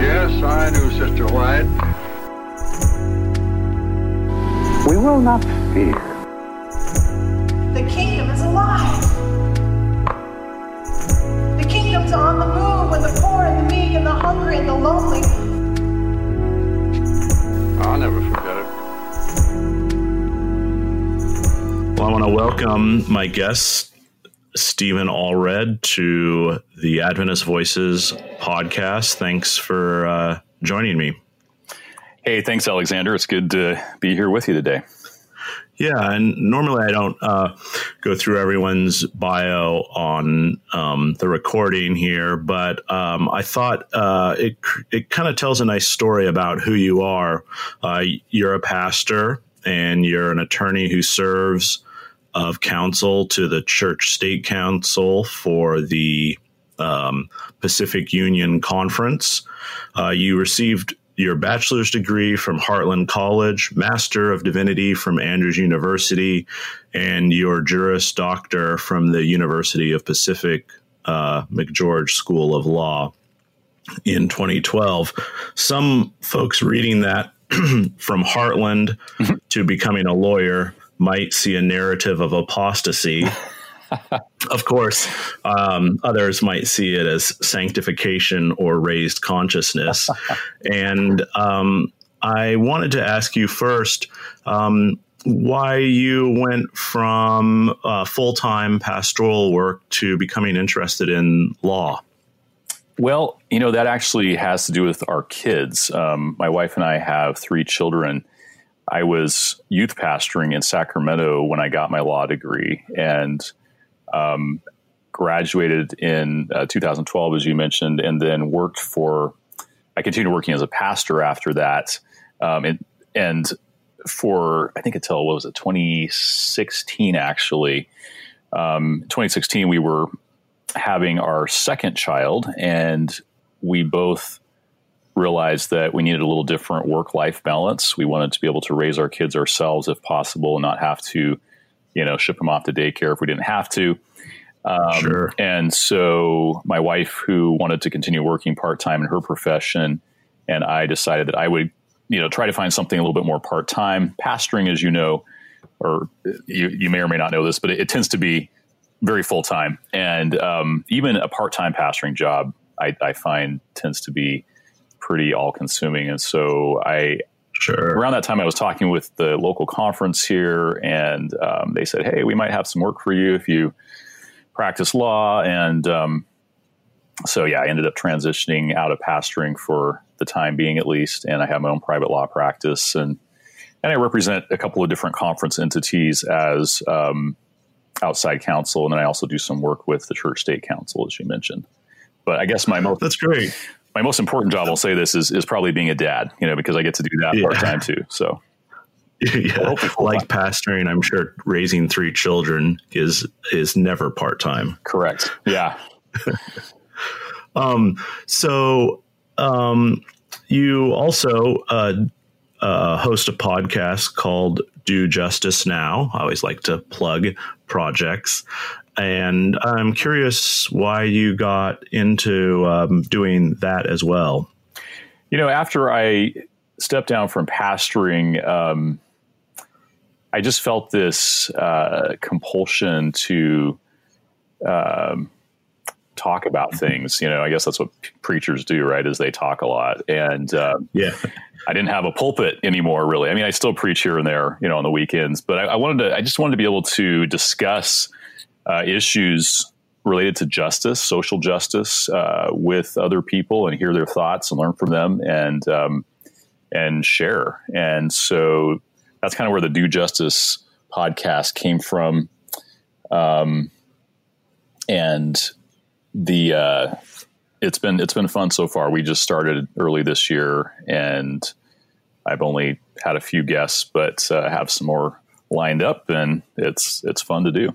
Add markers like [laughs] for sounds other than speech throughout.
Yes, I do, Sister White. We will not fear. The kingdom is alive. The kingdom's on the move when the poor and the meek and the hungry and the lonely. I'll never forget it. Well, I want to welcome my guest, Stephen Allred, to the Adventist Voices podcast. Thanks for uh, joining me. Hey, thanks, Alexander. It's good to be here with you today. Yeah, and normally I don't uh, go through everyone's bio on um, the recording here, but um, I thought uh, it it kind of tells a nice story about who you are. Uh, you're a pastor, and you're an attorney who serves of council to the Church State Council for the um, Pacific Union Conference. Uh, you received your bachelor's degree from Heartland College, Master of Divinity from Andrews University, and your Juris Doctor from the University of Pacific uh, McGeorge School of Law in 2012. Some folks reading that [clears throat] from Heartland [laughs] to becoming a lawyer might see a narrative of apostasy. [laughs] of course, um, others might see it as sanctification or raised consciousness. [laughs] and um, I wanted to ask you first um, why you went from uh, full time pastoral work to becoming interested in law. Well, you know, that actually has to do with our kids. Um, my wife and I have three children. I was youth pastoring in Sacramento when I got my law degree and um, graduated in uh, 2012, as you mentioned, and then worked for, I continued working as a pastor after that. Um, and, and for, I think until, what was it, 2016, actually. Um, 2016, we were having our second child, and we both realized that we needed a little different work life balance. We wanted to be able to raise our kids ourselves if possible and not have to, you know, ship them off to daycare if we didn't have to. Um, Sure. And so my wife, who wanted to continue working part time in her profession, and I decided that I would, you know, try to find something a little bit more part time. Pastoring, as you know, or you, you may or may not know this, but it, it tends to be very full time. And um, even a part time pastoring job, I, I find tends to be pretty all consuming. And so I, Sure. around that time, I was talking with the local conference here, and um, they said, "Hey, we might have some work for you if you practice law." And um, so, yeah, I ended up transitioning out of pastoring for the time being, at least, and I have my own private law practice, and and I represent a couple of different conference entities as um, outside counsel, and then I also do some work with the Church State Council, as you mentioned. But I guess my most That's great. My most important job, I'll say this, is is probably being a dad. You know, because I get to do that Yeah. part time too. So [laughs] yeah. full Like time. pastoring, I'm sure raising three children is is never part time. correct. Yeah. [laughs] Um, so um, you also uh, uh, host a podcast called Do Justice Now. I always like to plug projects. And I'm curious why you got into um, doing that as well. You know, after I stepped down from pastoring, um, I just felt this uh, compulsion to um, talk about things. You know, I guess that's what p- preachers do, right? Is they talk a lot, and uh, Yeah. [laughs] I didn't have a pulpit anymore. Really, I mean, I still preach here and there, you know, on the weekends, but I, I wanted to. I just wanted to be able to discuss uh, issues related to justice, social justice, uh, with other people and hear their thoughts and learn from them and um, and share. And so that's kind of where the Do Justice podcast came from. Um, and the uh, it's been it's been fun so far. We just started early this year, and I've only had a few guests, but uh, have some more lined up, and it's it's fun to do.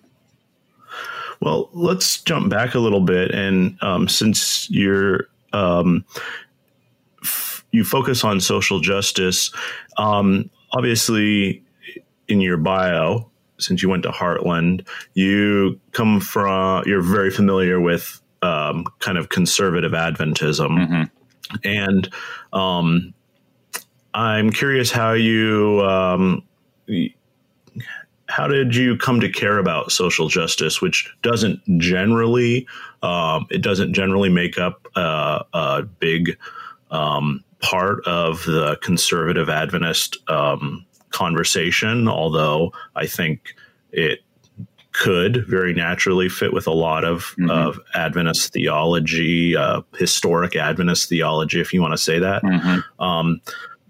Well, let's jump back a little bit, and um, since you're um, f- you focus on social justice, um, obviously in your bio, since you went to Heartland, you come from you're very familiar with um, kind of conservative Adventism. and um, I'm curious how you um, how did you come to care about social justice, which doesn't generally um, it doesn't generally make up uh, a big um, part of the conservative Adventist um, conversation, although I think it could very naturally fit with a lot of, mm-hmm. of Adventist theology, uh, historic Adventist theology, if you want to say that. Mm-hmm. Um,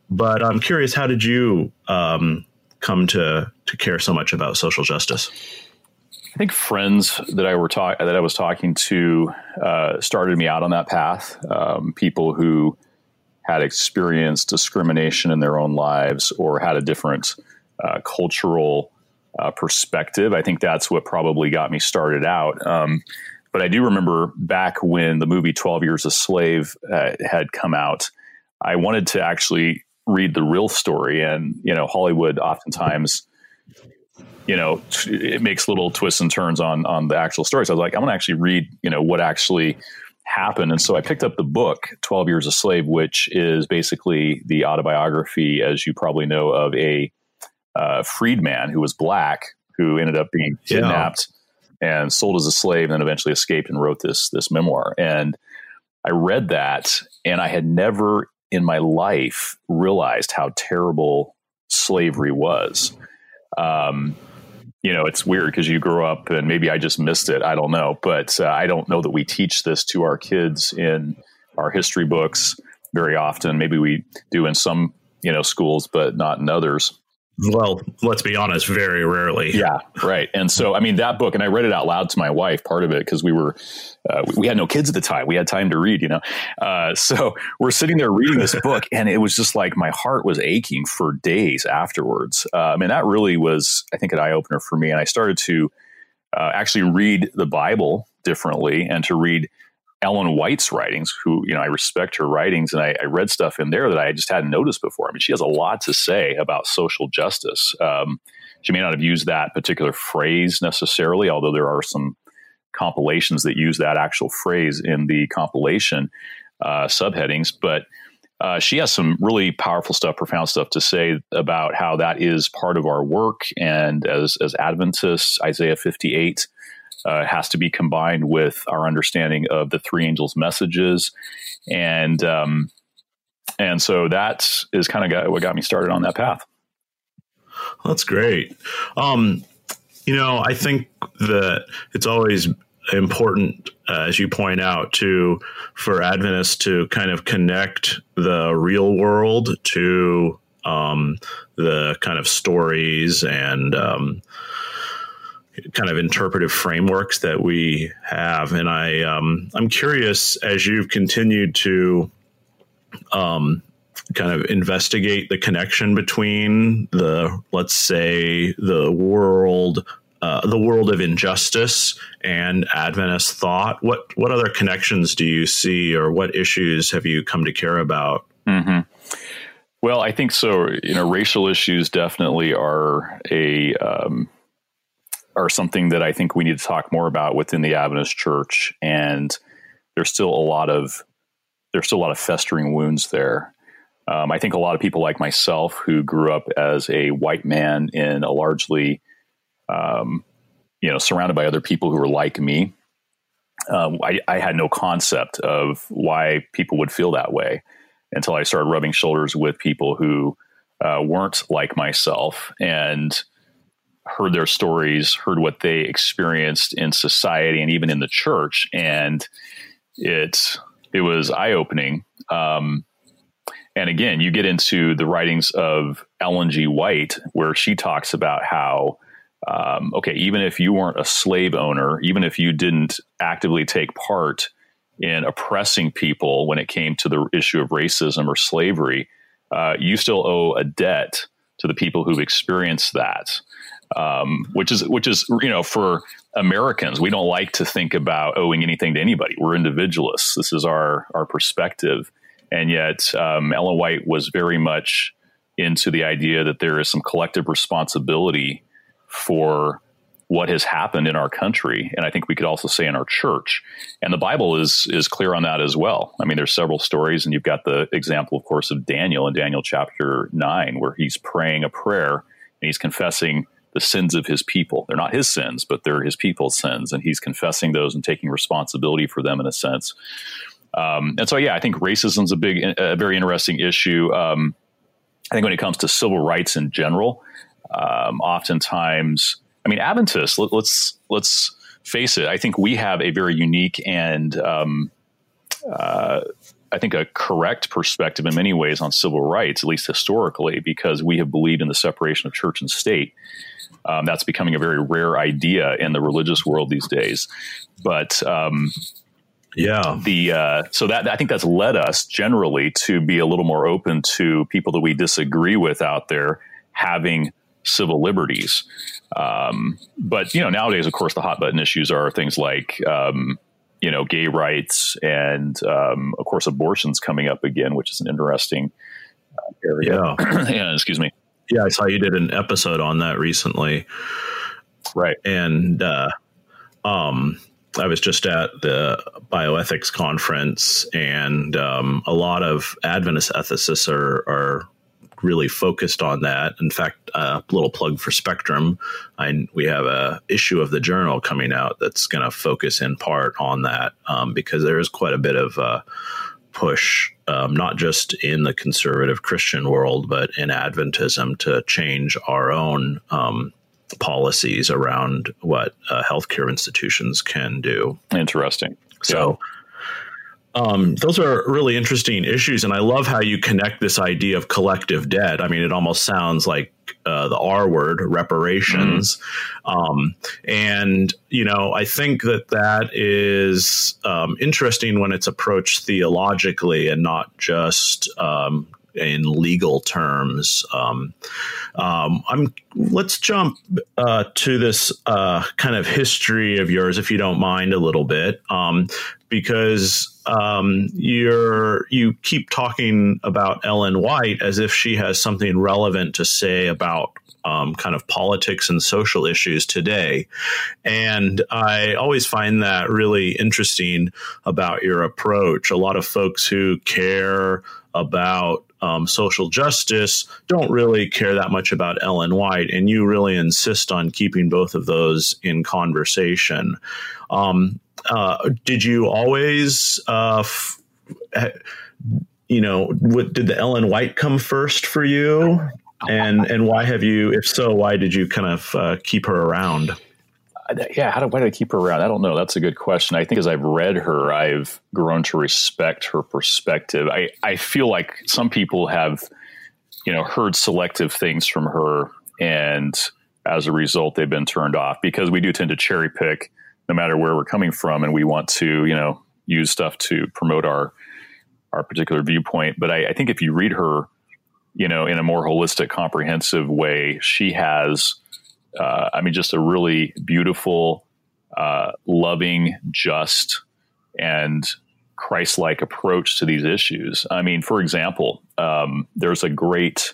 but I'm curious, how did you um, come to to care so much about social justice? I think friends that I were talk- that I was talking to uh, started me out on that path. Um, people who had experienced discrimination in their own lives or had a different uh, cultural uh, perspective. I think that's what probably got me started out. Um, but I do remember back when the movie 12 Years a Slave uh, had come out, I wanted to actually read the real story. And, you know, Hollywood oftentimes, you know, it makes little twists and turns on, on the actual story. So I was like, I'm going to actually read, you know, what actually happened. And so I picked up the book, 12 Years a Slave, which is basically the autobiography, as you probably know, of a uh, freedman who was black who ended up being kidnapped yeah. and sold as a slave and then eventually escaped and wrote this this memoir. And I read that and I had never in my life realized how terrible slavery was. Um, you know, it's weird because you grew up and maybe I just missed it. I don't know. But uh, I don't know that we teach this to our kids in our history books very often. Maybe we do in some, you know, schools, but not in others. Well, let's be honest, very rarely. Yeah, right. And so, I mean, that book, and I read it out loud to my wife, part of it, because we were, uh, we had no kids at the time. We had time to read, you know. Uh, so [laughs] we're sitting there reading this book, and it was just like my heart was aching for days afterwards. Uh, I mean, that really was, I think, an eye opener for me. And I started to uh, actually read the Bible differently and to read Ellen White's writings, who, you know, I respect her writings and I, I, read stuff in there that I just hadn't noticed before. I mean, she has a lot to say about social justice. Um, she may not have used that particular phrase necessarily, although there are some compilations that use that actual phrase in the compilation uh, subheadings. But uh, she has some really powerful stuff, profound stuff to say about how that is part of our work. And as, as Adventists, Isaiah 58 uh, has to be combined with our understanding of the three angels' messages, and um, and so that is kind of what got me started on that path. That's great. Um, you know, I think that it's always important, uh, as you point out, to for Adventists to kind of connect the real world to um, the kind of stories and um, kind of interpretive frameworks that we have. And I, um, I'm curious as you've continued to um, kind of investigate the connection between the, let's say, the world. Uh, the world of injustice and Adventist thought. What what other connections do you see, or what issues have you come to care about? Mm-hmm. Well, I think so. You know, racial issues definitely are a um, are something that I think we need to talk more about within the Adventist Church, and there's still a lot of there's still a lot of festering wounds there. Um, I think a lot of people like myself who grew up as a white man in a largely, um, you know, surrounded by other people who were like me. Um, I, I, had no concept of why people would feel that way until I started rubbing shoulders with people who uh, weren't like myself and heard their stories, heard what they experienced in society and even in the church, and it it was eye opening. Um, and again, you get into the writings of Ellen G. White, where she talks about how, um, okay, even if you weren't a slave owner, even if you didn't actively take part in oppressing people when it came to the issue of racism or slavery, uh, you still owe a debt to the people who've experienced that um, which is which is you know for Americans we don't like to think about owing anything to anybody. We're individualists. This is our our perspective, and yet um, Ellen White was very much into the idea that there is some collective responsibility for what has happened in our country, and I think we could also say in our church. And the Bible is is clear on that as well. I mean, there's several stories, and you've got the example, of course, of Daniel in Daniel chapter nine, where he's praying a prayer and he's confessing the sins of his people. They're not his sins, but they're his people's sins, and he's confessing those and taking responsibility for them in a sense. Um, and so, yeah, I think racism is a big, a very interesting issue. Um, I think when it comes to civil rights in general, um, oftentimes I mean, Adventists. Let, us let's face it. I think we have a very unique and um, uh, I think a correct perspective in many ways on civil rights, at least historically, because we have believed in the separation of church and state. Um, that's becoming a very rare idea in the religious world these days. But um, yeah, the uh, so that I think that's led us generally to be a little more open to people that we disagree with out there having civil liberties. Um, but you know, nowadays, of course, the hot button issues are things like um, you know gay rights and um, of course abortions coming up again, which is an interesting uh, area. Yeah. [clears throat] yeah, excuse me. Yeah, I saw you did an episode on that recently. Right, and uh, um, I was just at the bioethics conference, and um, a lot of Adventist ethicists are, are really focused on that. In fact, a uh, little plug for Spectrum. I, we have a issue of the journal coming out that's going to focus in part on that um, because there is quite a bit of uh, push, um, not just in the conservative Christian world, but in Adventism to change our own um, policies around what uh, healthcare institutions can do. Interesting. So. Yeah um, those are really interesting issues, and I love how you connect this idea of collective debt. I mean, it almost sounds like uh, the R word, reparations. Mm-hmm. Um, and you know, I think that that is um, interesting when it's approached theologically and not just um, in legal terms. Um, um, I'm let's jump uh, to this uh, kind of history of yours, if you don't mind, a little bit, um, because um, you're you keep talking about Ellen White as if she has something relevant to say about um, kind of politics and social issues today. And I always find that really interesting about your approach. A lot of folks who care about um, social justice don't really care that much about Ellen White, and you really insist on keeping both of those in conversation. Um, uh, did you always, uh, f- you know, what, did the Ellen White come first for you? And and why have you? If so, why did you kind of uh, keep her around? yeah, how do, why did I keep her around? I don't know. That's a good question. I think as I've read her, I've grown to respect her perspective. I, I feel like some people have, you know, heard selective things from her, and as a result, they've been turned off because we do tend to cherry pick no matter where we're coming from, and we want to, you know, use stuff to promote our our particular viewpoint. But I, I think if you read her, you know, in a more holistic, comprehensive way, she has uh, I mean, just a really beautiful, uh, loving, just, and Christ like approach to these issues. I mean, for example, um, there's a great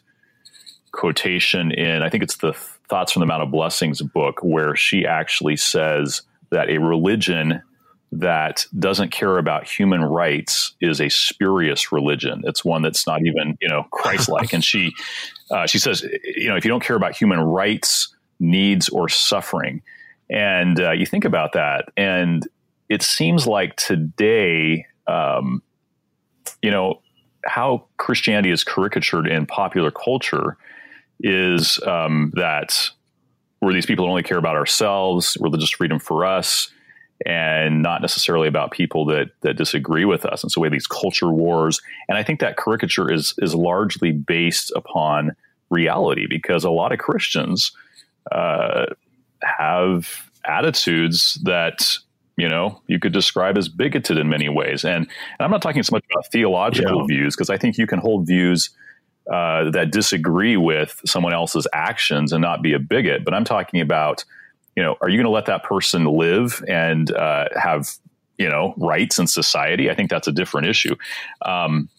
quotation in, I think it's the Thoughts from the Mount of Blessings book, where she actually says that a religion that doesn't care about human rights is a spurious religion. It's one that's not even, you know, Christ-like. and she, uh, she says, you know, if you don't care about human rights, needs or suffering. And uh, you think about that, and it seems like today, um, you know, how Christianity is caricatured in popular culture is um, that we're these people that only care about ourselves, religious freedom for us, and not necessarily about people that that disagree with us. And so we have these culture wars, and I think that caricature is is largely based upon reality because a lot of Christians uh, have attitudes that you know you could describe as bigoted in many ways and, and i'm not talking so much about theological yeah. views because i think you can hold views uh, that disagree with someone else's actions and not be a bigot but i'm talking about you know are you going to let that person live and uh, have you know rights in society i think that's a different issue um,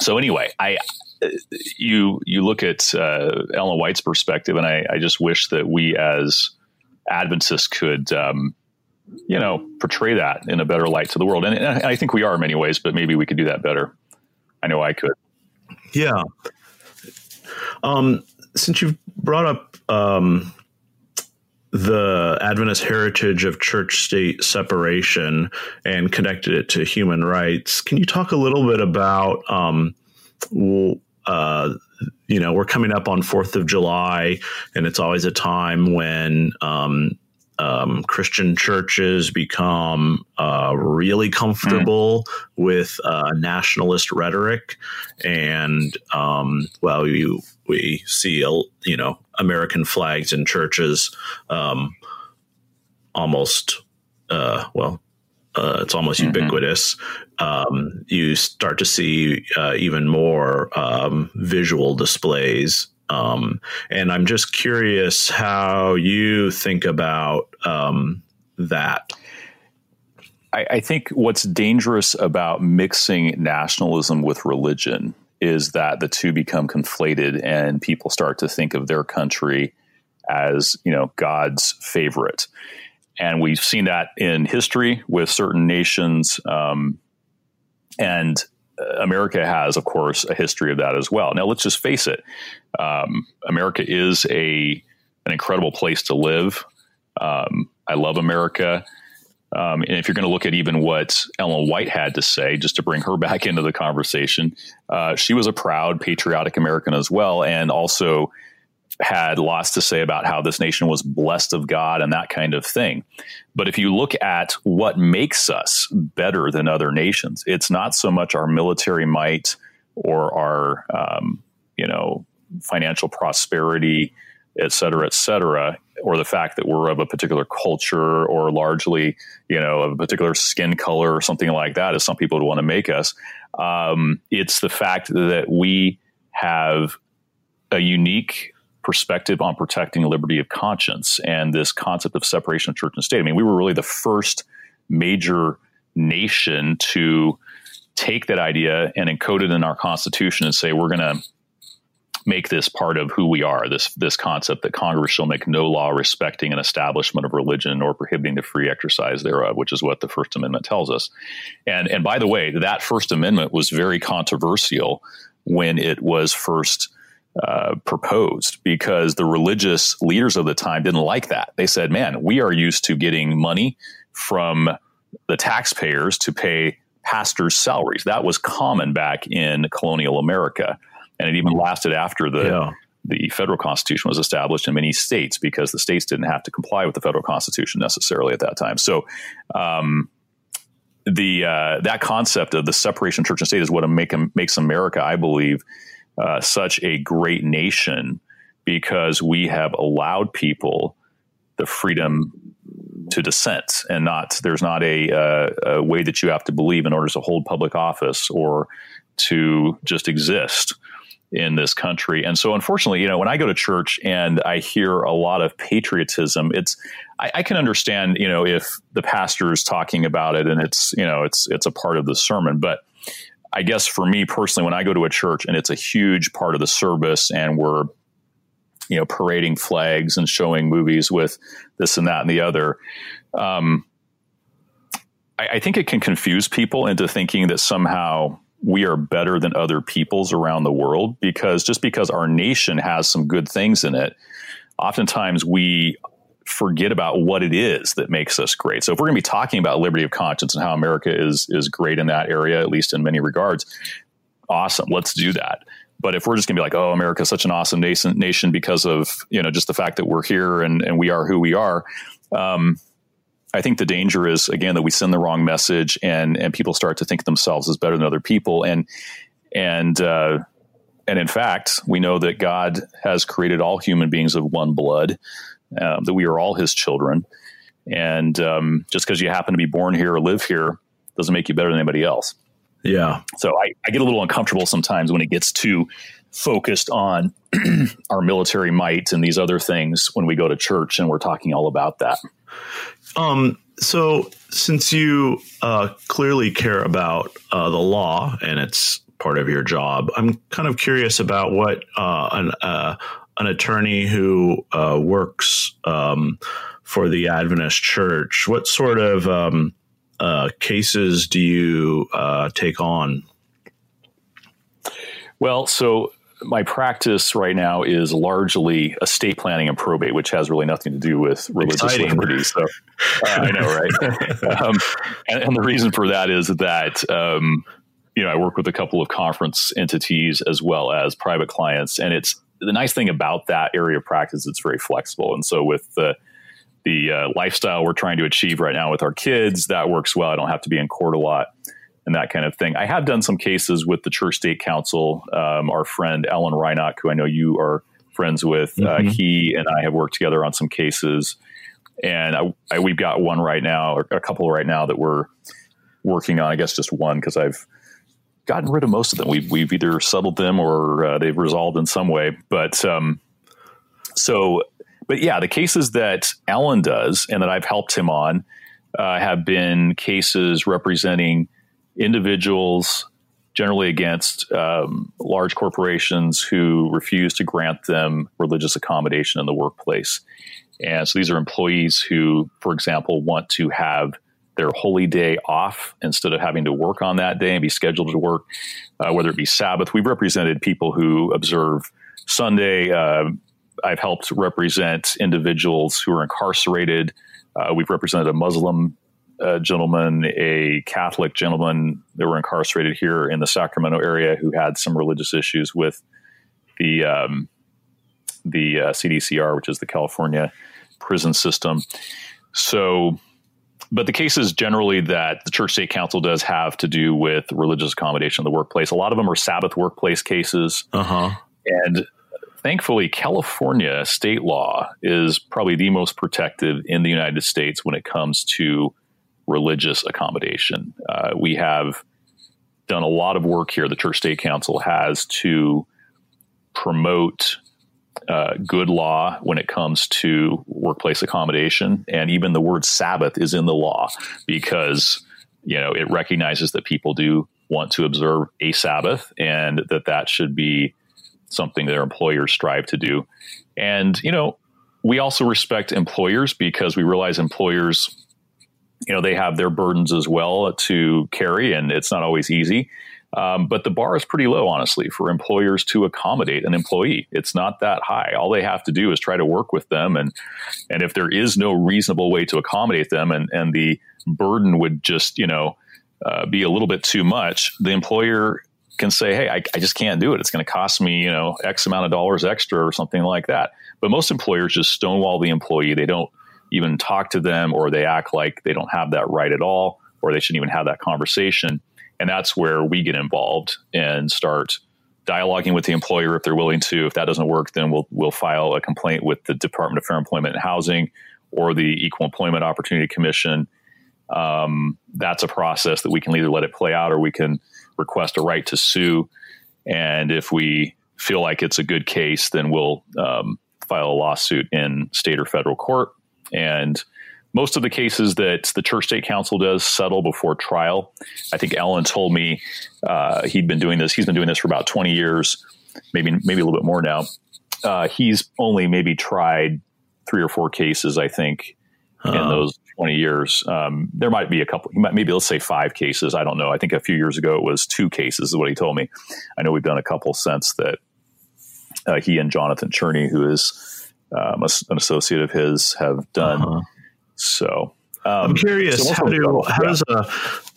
so anyway i you you look at uh, Ellen White's perspective, and I, I, just wish that we as Adventists could, um, you know, portray that in a better light to the world. And, and I think we are in many ways, but maybe we could do that better. I know I could. Yeah. Um, since you've brought up um, the Adventist heritage of church state separation and connected it to human rights, can you talk a little bit about, um, uh, you know, we're coming up on 4th of July, and it's always a time when um, um, Christian churches become uh, really comfortable mm. with uh, nationalist rhetoric, and um, well, you, we see you know American flags in churches um, almost uh, well. Uh, it's almost mm-hmm. ubiquitous. Um, you start to see uh, even more um, visual displays um, and I'm just curious how you think about um, that. I, I think what's dangerous about mixing nationalism with religion is that the two become conflated and people start to think of their country as you know God's favorite, and we've seen that in history with certain nations, um, and America has, of course, a history of that as well. Now, let's just face it: um, America is a an incredible place to live. Um, I love America. Um, and if you're going to look at even what Ellen White had to say, just to bring her [laughs] back into the conversation, uh, she was a proud, patriotic American as well, and also had lots to say about how this nation was blessed of God and that kind of thing. But if you look at what makes us better than other nations, it's not so much our military might or our, um, you know, financial prosperity, et cetera, et cetera, or the fact that we're of a particular culture or largely, you know, of a particular skin color or something like that, as some people would want to make us. Um, it's the fact that we have a unique perspective on protecting liberty of conscience and this concept of separation of church and state. I mean, we were really the first major nation to take that idea and encode it in our constitution and say we're going to make this part of who we are this this concept that congress shall make no law respecting an establishment of religion or prohibiting the free exercise thereof which is what the first amendment tells us and and by the way that first amendment was very controversial when it was first uh, proposed because the religious leaders of the time didn't like that. They said, man, we are used to getting money from the taxpayers to pay pastors' salaries. That was common back in colonial America. And it even lasted after the, yeah. the federal constitution was established in many states because the states didn't have to comply with the federal constitution necessarily at that time. So, um, the uh, that concept of the separation of church and state is what make, makes America, I believe, uh, such a great nation because we have allowed people the freedom to dissent and not there's not a, uh, a, way that you have to believe in order to hold public office or to just exist in this country. And so unfortunately you know when i go to church and i hear a lot of patriotism it's I, I can understand you know if the pastor is talking about it and it's you know it's it's a part of the sermon but I guess for me personally, when I go to a church and it's a huge part of the service and we're, you know, parading flags and showing movies with this and that and the other, um, I, I think it can confuse people into thinking that somehow we are better than other peoples around the world because just because our nation has some good things in it, oftentimes we forget about what it is that makes us great. So if we're going to be talking about liberty of conscience and how America is is great in that area, at least in many regards, awesome. Let's do that. But if we're just going to be like, oh, America is such an awesome nation, nation because of you know just the fact that we're here and, and we are who we are, um, I think the danger is again that we send the wrong message and and people start to think themselves as better than other people and and uh, and in fact we know that God has created all human beings of one blood um, that we are all his children. And um, just because you happen to be born here or live here doesn't make you better than anybody else. Yeah. So I, I get a little uncomfortable sometimes when it gets too focused on [clears throat] our military might and these other things when we go to church and we're talking all about that. Um, so since you uh, clearly care about uh, the law and it's part of your job, I'm kind of curious about what uh, an, uh, an attorney who uh, works um, for the Adventist Church. What sort of um, uh, cases do you uh, take on? Well, so my practice right now is largely estate planning and probate, which has really nothing to do with religious Exciting. liberty. So uh, I know, right? [laughs] um, and, and, the reason for that is that um, you know I work with a couple of conference entities as well as private clients, and it's the nice thing about that area of practice. It's very flexible, and so with the the uh, lifestyle we're trying to achieve right now with our kids, that works well. I don't have to be in court a lot and that kind of thing. I have done some cases with the Church State Council. Um, our friend Alan Reinach, who I know you are friends with, uh, mm-hmm. uh, he and I have worked together on some cases. And I, I, we've got one right now, or a couple right now that we're working on. I guess just one because I've gotten rid of most of them. We've, we've either settled them or uh, they've resolved in some way. But um, so, but yeah, the cases that Alan does and that I've helped him on uh, have been cases representing individuals, generally against um, large corporations who refuse to grant them religious accommodation in the workplace. And so these are employees who, for example, want to have their holy day off instead of having to work on that day and be scheduled to work, uh, whether it be Sabbath. We've represented people who observe Sunday. Uh, I've helped represent individuals who are incarcerated. Uh, we've represented a Muslim a gentleman, a Catholic gentleman that were incarcerated here in the Sacramento area who had some religious issues with the um, the uh, CDCR, which is the California prison system. So, but the cases generally that the Church State Council does have to do with religious accommodation in the workplace. A lot of them are Sabbath workplace cases. Uh-huh. And thankfully, California state law is probably the most protective in the United States when it comes to religious accommodation. Uh, we have done a lot of work here. The Church State Council has to promote uh, good law when it comes to workplace accommodation, and even the word Sabbath is in the law because you know it recognizes that people do want to observe a Sabbath, and that that should be something their employers strive to do. And you know, we also respect employers because we realize employers you know they have their burdens as well to carry, and it's not always easy. Um, but the bar is pretty low, honestly, for employers to accommodate an employee. It's not that high. All they have to do is try to work with them, and and if there is no reasonable way to accommodate them, and and the burden would just you know uh, be a little bit too much, the employer can say, "Hey, I, I just can't do it. It's going to cost me you know X amount of dollars extra or something like that." But most employers just stonewall the employee. They don't even talk to them or they act like they don't have that right at all or they shouldn't even have that conversation. And that's where we get involved and start dialoguing with the employer if they're willing to. If that doesn't work, then we'll we'll file a complaint with the Department of Fair Employment and Housing or the Equal Employment Opportunity Commission. Um, that's a process that we can either let it play out or we can request a right to sue. And if we feel like it's a good case, then we'll um, file a lawsuit in state or federal court. And most of the cases that the Church State Council does settle before trial. I think Alan told me uh, he'd been doing this. He's been doing this for about 20 years, maybe maybe a little bit more now. Uh, he's only maybe tried three or four cases, I think, in those 20 years. Um, there might be a couple, maybe let's say five cases. I don't know. I think a few years ago it was two cases, is what he told me. I know we've done a couple since that uh, he and Jonathan Cherney, who is um, an associate of his have done. Uh-huh. So um, I'm curious so how do how does a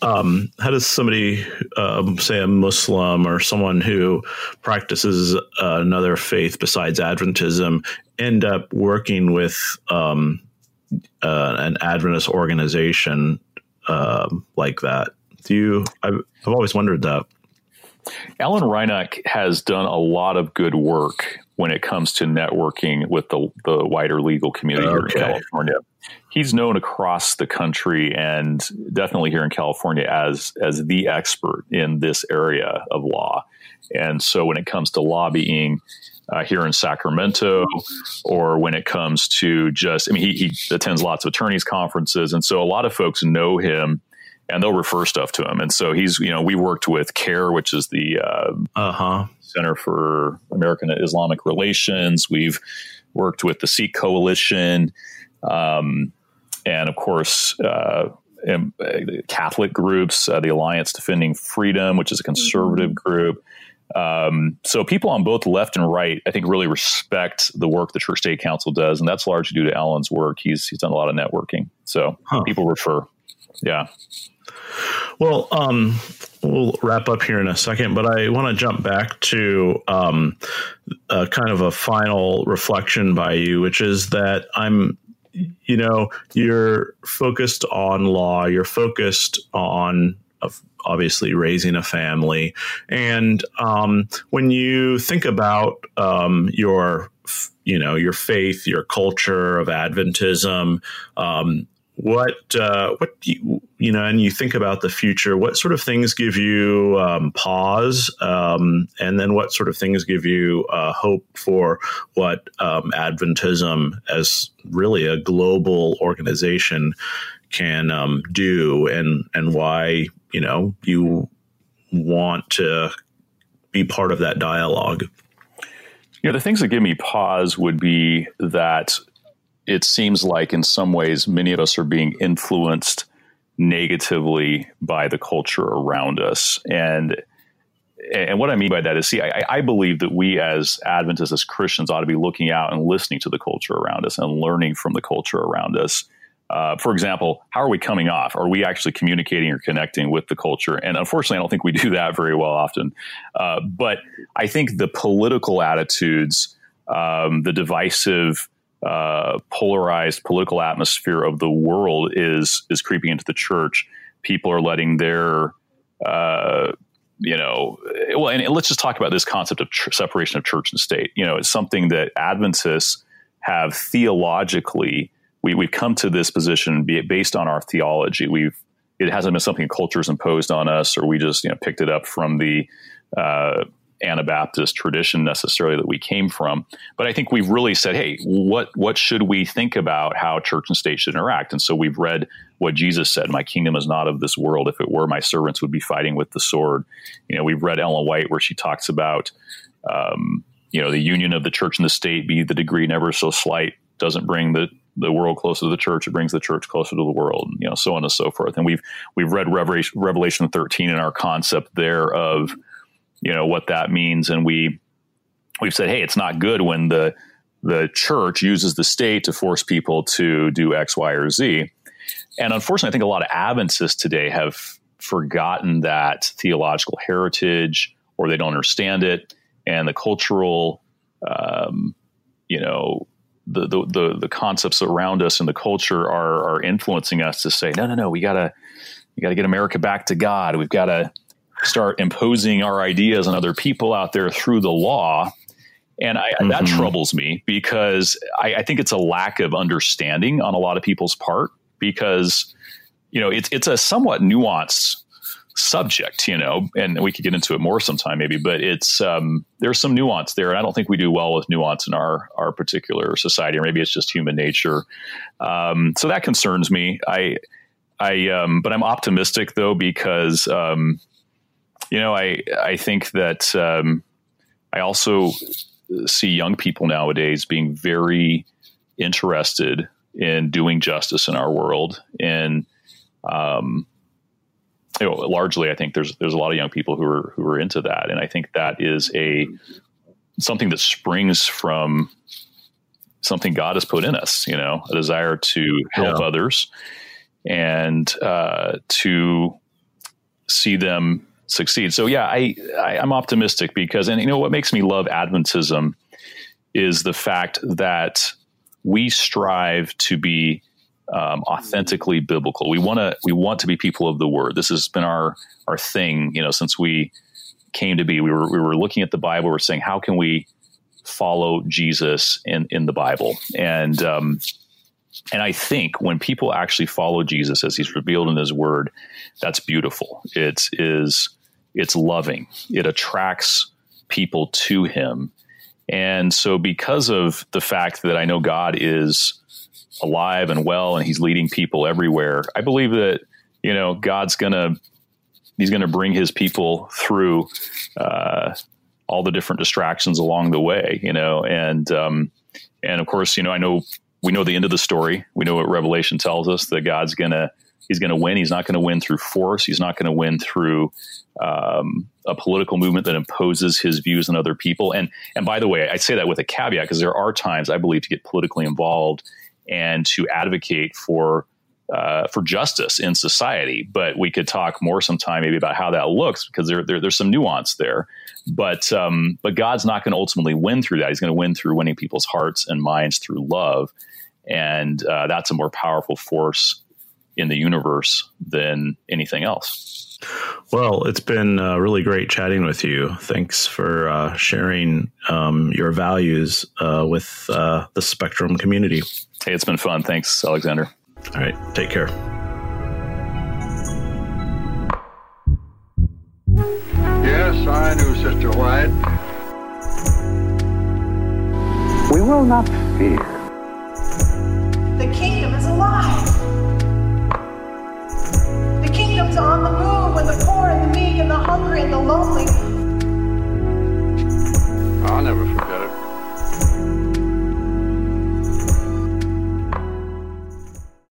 um, how does somebody um, say a Muslim or someone who practices uh, another faith besides Adventism end up working with um, uh, an Adventist organization uh, like that? Do you? I've, I've always wondered that. Alan Reinach has done a lot of good work when it comes to networking with the, the wider legal community okay. here in California. He's known across the country and definitely here in California as as the expert in this area of law. And so when it comes to lobbying uh, here in Sacramento, or when it comes to just, I mean, he, he attends lots of attorneys conferences, and so a lot of folks know him and they'll refer stuff to him. And so he's, you know, we worked with CAIR, which is the uh, uh huh Center for American Islamic Relations. We've worked with the Sikh Coalition, um, and of course. Uh, Catholic groups, uh, the Alliance Defending Freedom, which is a conservative mm-hmm. group. Um, so people on both left and right, I think, really respect the work the Church State Council does, and that's largely due to Alan's work. He's he's done a lot of networking, so huh. people refer. Yeah. Well, um, we'll wrap up here in a second, but I want to jump back to um, a kind of a final reflection by you, which is that I'm, you know, you're focused on law, you're focused on obviously raising a family, and um, when you think about um, your you know your faith your culture of adventism um, what uh, what you, you, know, and you think about the future. What sort of things give you um, pause, um, and then what sort of things give you uh, hope for what um, Adventism, as really a global organization, can um, do, and and why you know you want to be part of that dialogue. You know, the things that give me pause would be that it seems like in some ways many of us are being influenced negatively by the culture around us and and what I mean by that is, see, I, I, believe that we as Adventists, as Christians, ought to be looking out and listening to the culture around us and learning from the culture around us. Uh, for example, how are we coming off? Are we actually communicating or connecting with the culture? And unfortunately, I don't think we do that very well often. Uh, but I think the political attitudes, um, the divisive uh, polarized political atmosphere of the world is is creeping into the church. People are letting their uh, you know, well, and let's just talk about this concept of tr- separation of church and state. You know, it's something that Adventists have theologically. We, we've come to this position based on our theology. We've it hasn't been something culture's imposed on us, or we just you know picked it up from the uh, Anabaptist tradition necessarily that we came from. But I think we've really said, hey, what what should we think about how church and state should interact? And so we've read what Jesus said, "My kingdom is not of this world. If it were, my servants would be fighting with the sword." You know, we've read Ellen White where she talks about, um, you know, the union of the church and the state, be the degree never so slight, doesn't bring the the world closer to the church. It brings the church closer to the world, you know, so on and so forth. And we've we've read Revelation, Revelation 13 in our concept there of you know what that means, and we we've said, hey, it's not good when the the church uses the state to force people to do X, Y, or Z. And unfortunately, I think a lot of Adventists today have forgotten that theological heritage, or they don't understand it, and the cultural, um, you know, the, the, the the concepts around us and the culture are are influencing us to say, no, no, no, we gotta we gotta get America back to God. We've got to start imposing our ideas on other people out there through the law. And I, mm-hmm. that troubles me because I, I, think it's a lack of understanding on a lot of people's part because, you know, it's, it's a somewhat nuanced subject, you know, and we could get into it more sometime maybe, but it's, um, there's some nuance there. And I don't think we do well with nuance in our, our particular society, or maybe it's just human nature. Um, so that concerns me. I, I, um, but I'm optimistic though, because, um, you know, I I think that um, I also see young people nowadays being very interested in doing justice in our world, and um, you know, largely, I think there's there's a lot of young people who are who are into that, and I think that is a something that springs from something God has put in us. You know, a desire to help yeah. others and uh, to see them succeed. So yeah, I, I am optimistic because, and you know what makes me love Adventism is the fact that we strive to be um, authentically biblical. We want to we want to be people of the Word. This has been our our thing, you know, since we came to be. We were we were looking at the Bible. We're saying, how can we follow Jesus in in the Bible? And um, and I think when people actually follow Jesus as He's revealed in His Word, that's beautiful. It is it's loving. It attracts people to him. And so, because of the fact that I know God is alive and well and he's leading people everywhere, I believe that you know, God's gonna he's gonna bring his people through uh, all the different distractions along the way, you know, and um, and of course, you know, I know we know the end of the story. We know what Revelation tells us that God's gonna he's going to win. He's not going to win through force. He's not going to win through um, a political movement that imposes his views on other people. And and by the way, I say that with a caveat because there are times I believe to get politically involved and to advocate for uh, for justice in society. But we could talk more sometime maybe about how that looks because there, there there's some nuance there. But um, but God's not going to ultimately win through that. He's going to win through winning people's hearts and minds through love, and uh, that's a more powerful force in the universe than anything else. Well, it's been uh, really great chatting with you. Thanks for uh, sharing um, your values uh, with uh, the Spectrum community. Hey, it's been fun. Thanks, Alexander. All right. Take care. Yes, I knew Sister White. We will not fear. The kingdom is alive. The kingdom's on the move when the poor and the meek and the hungry and the lonely I'll never forget.